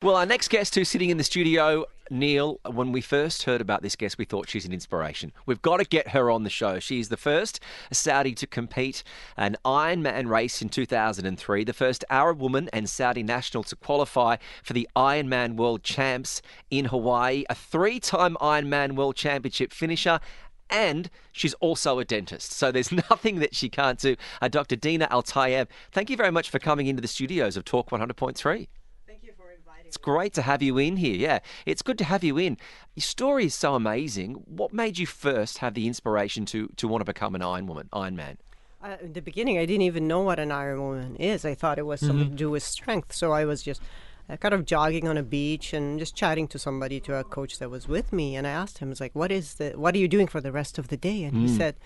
Well, our next guest who's sitting in the studio, Neeil, when we first heard about this guest, we thought she's an inspiration. We've got to get her on the show. She's the first Saudi to compete an Ironman race in 2003, the first Arab woman and Saudi national to qualify for the Ironman World Champs in Hawaii, a three time Ironman World Championship finisher. And she's also a dentist. So there's nothing that she can't do. Uh, Dr. Dina Altayeb, thank you very much for coming into the studios of Talk 100.3. It's great to have you in here. Yeah, it's good to have you in. Your story is so amazing. What made you first have the inspiration to to want to become an Iron Woman, Iron Man? Uh, in the beginning, I didn't even know what an Iron Woman is. I thought it was something to do with strength. So I was just uh, kind of jogging on a beach and just chatting to somebody, to a coach that was with me. And I asked him, "I was like, what is the? What are you doing for the rest of the day?" And he said,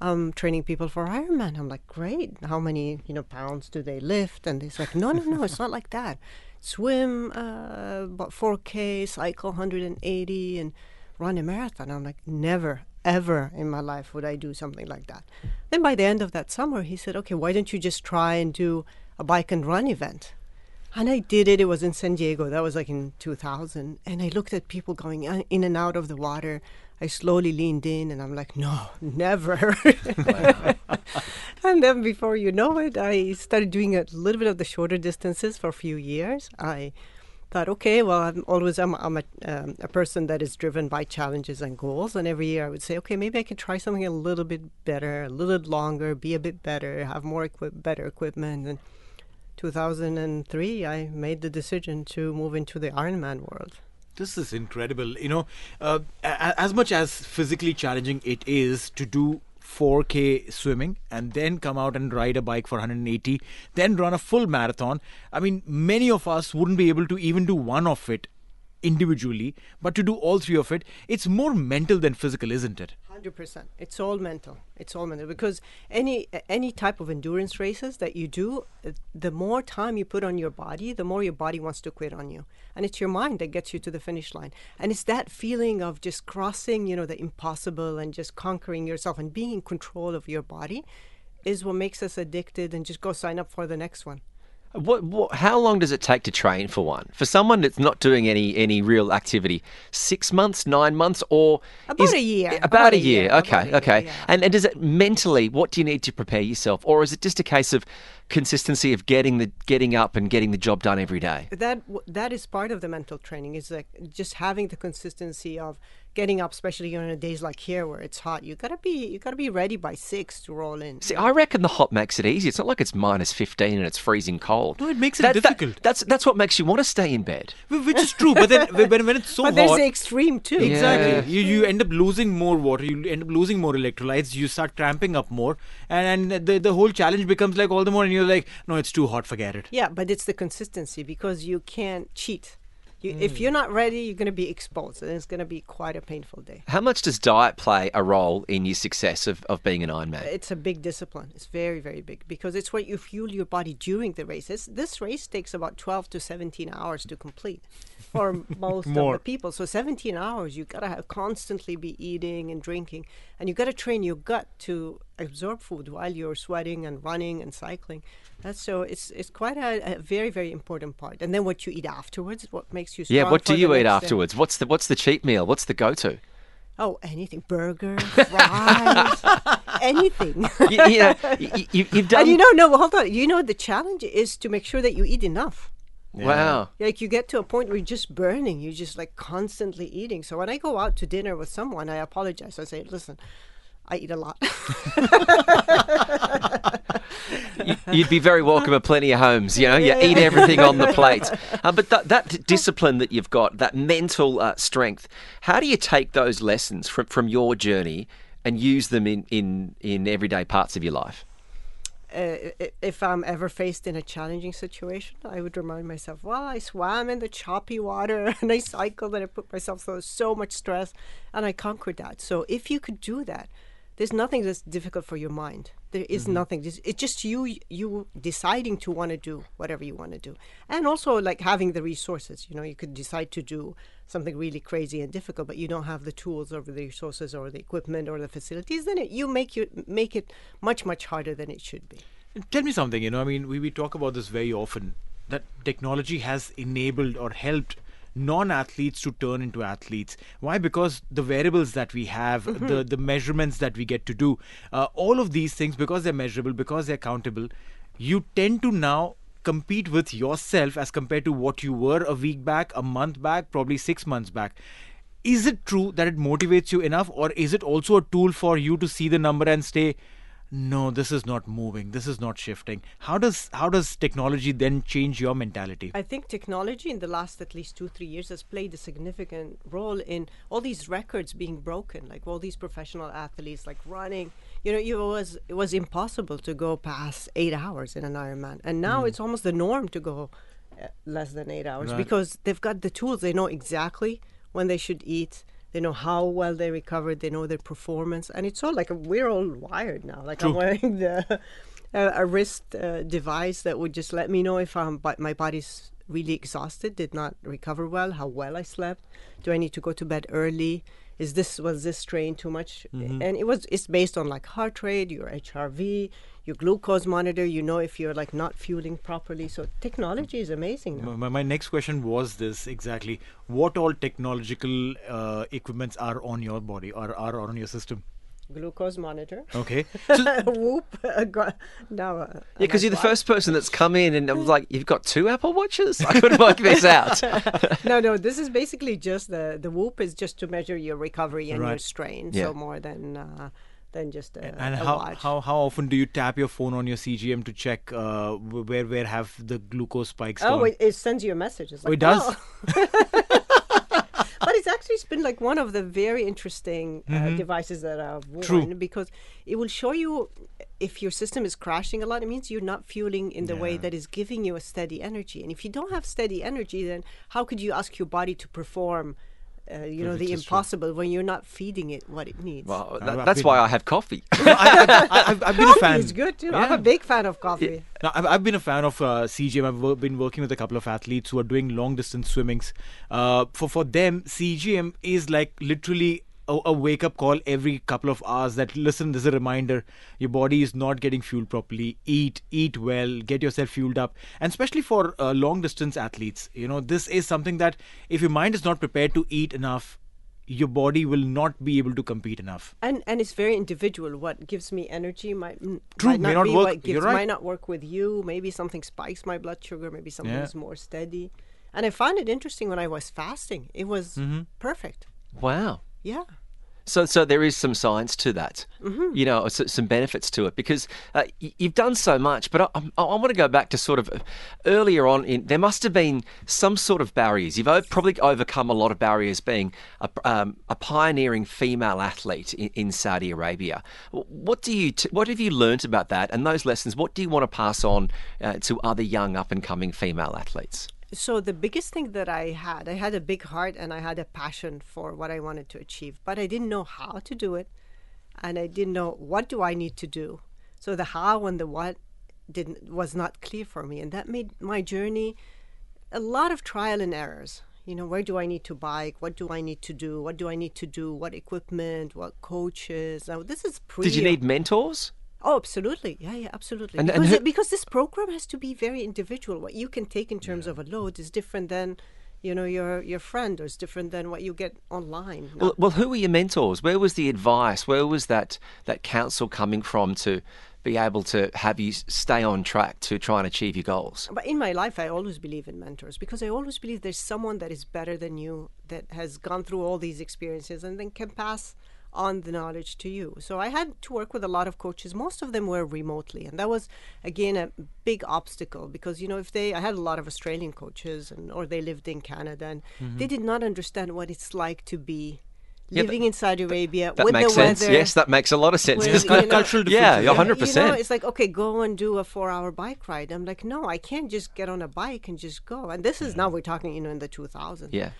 "I'm training people for Ironman." I'm like, "Great! How many you know pounds do they lift?" And he's like, "No, no, no, it's not like that. Swim uh, about 4K, cycle 180, and run a marathon." I'm like, "Never." Ever in my life would I do something like that. Then by the end of that summer, he said, Okay, why don't you just try and do a bike and run event? And I did it. It was in San Diego. That was like in 2000. And I looked at people going in in and out of the water. I slowly leaned in and I'm like, no, never. and then before you know it, I started doing a little bit of the shorter distances for a few years. I thought, okay, well, I'm always I'm, I'm a, um, a person that is driven by challenges and goals. And every year I would say, okay, maybe I can try something a little bit better, a little bit longer, be a bit better, have more equip- better equipment. And 2003, I made the decision to move into the Ironman world. This is incredible. You know, uh, as much as physically challenging it is to do 4K swimming and then come out and ride a bike for 180, then run a full marathon. I mean, many of us wouldn't be able to even do one of it individually, but to do all three of it, it's more mental than physical, isn't it? Hundred percent. It's all mental. It's all mental because any any type of endurance races that you do, the more time you put on your body, the more your body wants to quit on you, and it's your mind that gets you to the finish line. And it's that feeling of just crossing, you know, the impossible and just conquering yourself and being in control of your body, is what makes us addicted and just go sign up for the next one. What, what, how long does it take to train for one? For someone that's not doing any any real activity, six months, nine months, or About is- a year. About, About a year. year. Okay, About a year, okay. yeah. And, and does it mentally? What do you need to prepare yourself, or is it just a case of consistency of getting the getting up and getting the job done every day? That that is part of the mental training is like just having the consistency of getting up especially on a days like here where it's hot you gotta be you gotta be ready by six to roll in See, I reckon the hot makes it easy. It's not like it's minus fifteen and it's freezing cold. No, it makes it That- that- difficult. that's that's what makes you want to stay in bed. Which is true, but then when, when it's so but there's hot, the extreme too Exactly. Yeah. You you end up losing more water. You end up losing more electrolytes. You start cramping up more, and and the the whole challenge becomes like all the more. And you're like, no, it's too hot. Forget it. yeah but it's the consistency because you can't cheat you, if Mm. you're not ready you're going to be exposed and it's going to be quite a painful day How much does diet play a role in your success of, of being an Ironman? it's a big discipline. It's very, very big because it's what you fuel your body during the race. This, this race takes about 12 to 17 hours to complete for most of the people. So 17 hours, you got to constantly be eating and drinking, and you got to train your gut to absorb food while you're sweating and running and cycling. That's so it's it's quite a, a very very important part. And then what you eat afterwards, what makes you strong Yeah, what do you eat next day. afterwards? What's the what's the cheap meal? What's the go-to? Oh, anything, burger, fries, anything. you, you know, you, you, you've done. and you know, no, hold on. You know, the challenge is to make sure that you eat enough. wow. Like you get to a point where you're just burning. You're just like constantly eating. So when I go out to dinner with someone, I apologize. I say, listen, I eat a lot. You- You'd be very welcome at plenty of homes. You know, you eat everything on the plate. Uh, but that, that discipline that you've got, that mental uh, strength, how do you take those lessons from, from your journey and use them in, in, in everyday parts of your life? uh, if I'm ever faced in a challenging situation, I would remind myself, well, I swam in the choppy water and I cycled and I put myself through so much stress and I conquered that. So if you could do that, there's nothing that's difficult for your mind. There is mm-hmm. nothing. It's just you you deciding to want to do whatever you want to do, and also like having the resources. You know, you could decide to do something really crazy and difficult, but you don't have the tools or the resources or the equipment or the facilities. Then it, you make you make it much much harder than it should be. Tell me something, you know, I mean, we, we talk about this very often that technology has enabled or helped non athletes to turn into athletes. Why? Because the variables that we have, the, the measurements that we get to do, uh, all of these things, because they're measurable, because they're countable, you tend to now compete with yourself as compared to what you were a week back, a month back, probably six months back. Is it true that it motivates you enough, or is it also a tool for you to see the number and say, no this is not moving this is not shifting how does how does technology then change your mentality I think technology in the last at least two, three years has played a significant role in all these records being broken. Like all these professional athletes, like running. You know, it was it was impossible to go past eight hours in an Ironman, and now it's almost the norm to go uh, less than eight hours Right. because they've got the tools. They know exactly when they should eat. They know how well they recovered. They know their performance, and it's all like we're all wired now. Like I'm wearing the a, a wrist uh, device that would just let me know if I'm, but my body's really exhausted, did not recover well, how well I slept. Do I need to go to bed early? Is this was this strain too much? And it was it's based on like heart rate, your HRV, your glucose monitor. You know if you're like not fueling properly. So technology is amazing my, my next question was this exactly what all technological uh, equipments are on your body or are on your system Glucose monitor. okay so, Whoop. a now. uh, Yeah, because you're the first person that's come in and I was like, you've got two Apple Watches? I couldn't work this out. no, no. This is basically just the the whoop is just to measure your recovery and your strain. Yeah. So more than uh, than just a, and a how, watch. how how often do you tap your phone on your cgm to check uh, where where have the glucose spikes oh, gone? it, it sends you a message. It's Oh, it does? "Oh." but it's actually been like one of the very interesting uh, devices that I've worn Mm-hmm. True. because it will show you if your system is crashing a lot. It means you're not fueling in the way that is giving you a steady energy. And if you don't have steady energy, then how could you ask your body to perform? Uh, you know the This true. impossible when you're not feeding it what it needs. Well, I've that, that's been- why I have coffee. I, I, I, I've, I've been a Coffee fan is good too. I'm a big fan of coffee. Now, I've, I've been a fan of uh, CGM. I've wo- been working with a couple of athletes who are doing long distance swimmings. Uh, for for them, CGM is like literally a, a wake up call every couple of hours. That listen, there's a reminder. Your body is not getting fueled properly. Eat, eat well. Get yourself fueled up. And especially for uh, long distance athletes, you know, this is something that if your mind is not prepared to eat enough, your body will not be able to compete enough. And and it's very individual. What gives me energy might True, might may not, not be work- what gives you're right. might not work with you. Maybe something spikes my blood sugar. Maybe something Yeah. is more steady. And I found it interesting when I was fasting. It was Mm-hmm. perfect. wow. Yeah. So, so there is some science to that, you know, some benefits to it because uh, you've done so much. But I, I, I want to go back to sort of uh, earlier on. In there must have been some sort of barriers. You've probably overcome a lot of barriers being a, um, a pioneering female athlete in, in Saudi Arabia. What do you, t- what have you learnt about that and those lessons? What do you want to pass on uh, to other young up and coming female athletes? So the biggest thing that I had, I had a big heart and I had a passion for what I wanted to achieve, but I didn't know how to do it, and I didn't know what do I need to do. So the how and the what didn't was not clear for me, and that made my journey a lot of trial and errors. You know, where do I need to bike? What do I need to do? What do I need to do? What equipment? What coaches? Now this is pre. Did you need mentors? Oh, absolutely. Yeah, yeah, absolutely. And- and because, who- it- because this program has to be very individual. What you can take in terms of a load is different than, you know, your your friend, or is different than what you get online. Well, well, who were your mentors? Where was the advice? Where was that that counsel coming from to be able to have you stay on track to try and achieve your goals? But in my life, I always believe in mentors because I always believe there's someone that is better than you that has gone through all these experiences and then can pass on the knowledge to you. So I had to work with a lot of coaches. Most of them were remotely, and that was again a big obstacle because you know if they I had a lot of Australian coaches and or they lived in Canada and mm-hmm. they did not understand what it's like to be Yeah, living in Saudi Arabia That with makes the sense. weather. Yes, that makes a lot of sense. It's you got know- cultural yeah, yeah. hundred you know, percent. it's like okay, go and do a four-hour bike ride. I'm like, no, I can't just get on a bike and just go. And this is mm. now we're talking, you know, in the 2000s. Yeah.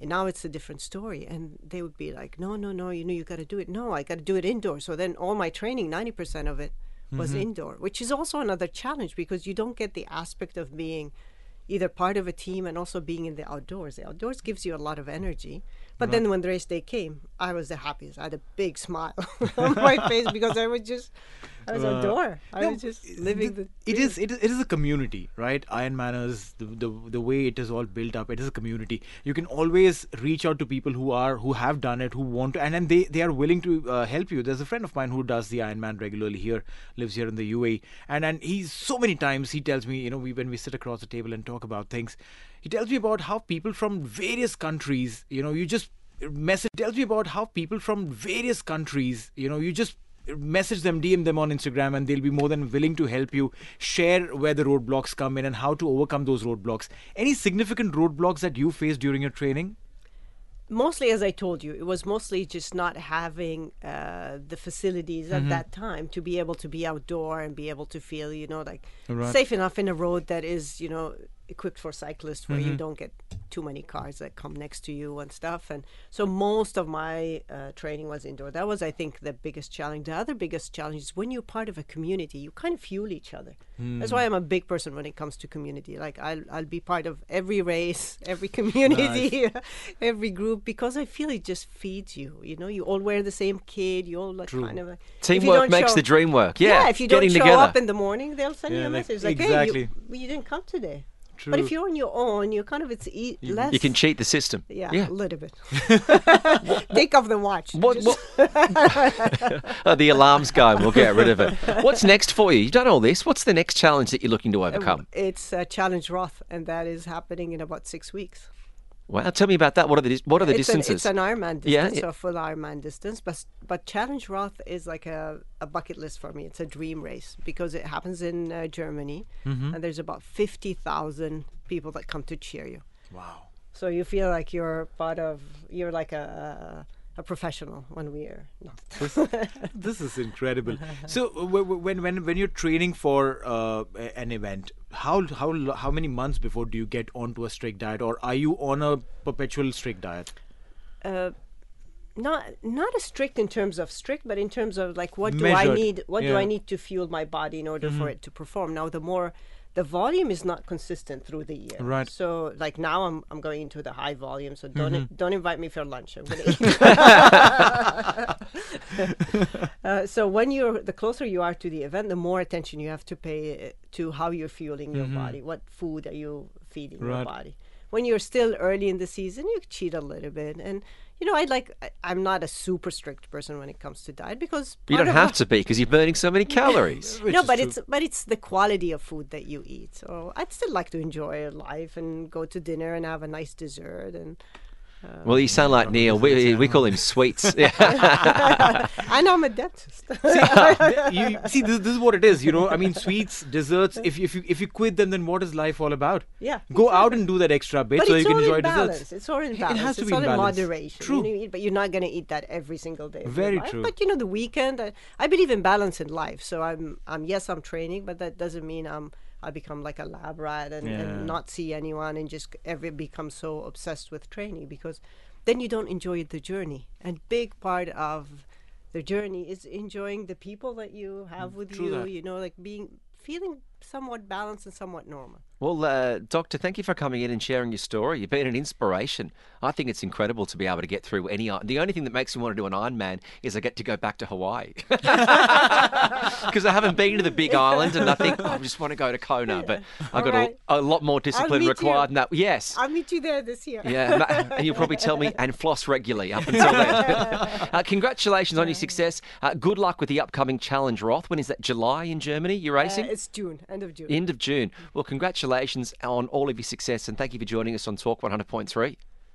And now it's a different story. And they would be like, no, no, no, you know, you got to do it. No, I got to do it indoor. So then all my training, 90% of it was Mm-hmm. indoor, which is also another challenge because you don't get the aspect of being either part of a team and also being in the outdoors. The outdoors gives you a lot of energy. But then when the race day came, I was the happiest. I had a big smile on my face because I was just, I was outdoor. I No, was just living the. it dream. is it is it is a community right iron manners the, the the way it is all built up it is a community you can always reach out to people who are who have done it who want to and then they they are willing to uh, help you there's a friend of mine who does the iron man regularly here lives here in the UAE and and he's so many times he tells me you know we when we sit across the table and talk about things he tells me about how people from various countries you know you just message tells me about how people from various countries you know you just message them dm them on instagram and they'll be more than willing to help you share where the roadblocks come in and how to overcome those roadblocks any significant roadblocks that you faced during your training mostly as i told you it was mostly just not having uh, the facilities Mm-hmm. at that time to be able to be outdoor and be able to feel you know like Right. safe enough in a road that is you know equipped for cyclists where Mm-hmm. you don't get too many cars that come next to you and stuff and so most of my uh, training was indoor that was i think the biggest challenge the other biggest challenge is when you're part of a community you kind of fuel each other that's Hmm. why i'm a big person when it comes to community like i'll, I'll be part of every race every community every group because i feel it just feeds you you know you all wear the same kit you all like kind of like, Teamwork don't makes show- the dream work. Yeah, if you don't getting show together. up in the morning, they'll send you a message like, exactly. "Hey, you, you didn't come today." But if you're on your own, you're kind of it's e- less. you can cheat the system. Yeah, yeah. a little bit. Take off the watch. What, Just- what? oh, the alarm's going. We'll get rid of it. What's next for you? You've done all this. What's the next challenge that you're looking to overcome? It's uh, Challenge Roth, and that is happening in about six weeks. Wow, tell me about that. What are the what are the it's an, distances? it's an Ironman distance, yeah. so a full Ironman distance. But but Challenge Roth is like a, a bucket list for me. It's a dream race because it happens in uh, Germany, Mm-hmm. and there's about fifty thousand people that come to cheer you. wow So you feel like you're part of, you're like a, a professional when we're not. this is incredible so when when when you're training for uh, an event how how how many months before do you get onto a strict diet or are you on a perpetual strict diet Uh, not not as strict in terms of strict, but in terms of like what do I need? What do. I need to fuel my body in order for it to perform? Now the more the volume is not consistent through the year. Right. So like now I'm I'm going into the high volume. So don't don't invite me for lunch. I'm gonna eat. uh, so when you're the closer you are to the event, the more attention you have to pay uh, to how you're fueling your body. What food are you feeding your body? When you're still early in the season, you cheat a little bit and. You know, I like. I- I'm not a super strict person when it comes to diet because you don't have what- to be because you're burning so many calories. No, but true. it's but it's the quality of food that you eat. So I'd still like to enjoy life and go to dinner and have a nice dessert and Uh, well, you sound like Neeil. We, we call him sweets. Yeah. and I'm a dentist. Uh, you see this, this is what it is you know i mean sweets desserts if, if you if you quit them then what is life all about Yeah, go out and do that extra bit but so you can enjoy balance. desserts It's all in balance. It has to it's be all in balance. moderation. True. You know, but you're not going to eat that every single day. Very true. But you know, the weekend, I, I believe in balance in life. So I'm, I'm yes, I'm training, but that doesn't mean I'm. I become like a lab rat and, Yeah. and not see anyone and just ever become so obsessed with training because then you don't enjoy the journey. And big part of the journey is enjoying the people that you have with Mm, true you. that. You know, like being feeling somewhat balanced and somewhat normal. Well, uh, Doctor, thank you for coming in and sharing your story. You've been an inspiration. I think it's incredible to be able to get through any. The only thing that makes me want to do an Ironman is I get to go back to Hawaii because I haven't been to the Big Island, and I think oh, I just want to go to Kona. But I've got right. a, a lot more discipline required you. than that. Yes. I'll meet you there this year. Yeah, and you'll probably tell me and floss regularly up until then. uh, congratulations on your success. Uh, good luck with the upcoming challenge, Roth. When is that? July in Germany? You're Uh, racing? it's June, end of June. End of June. Well, congratulations on all of your success, and thank you for joining us on Talk 100.3.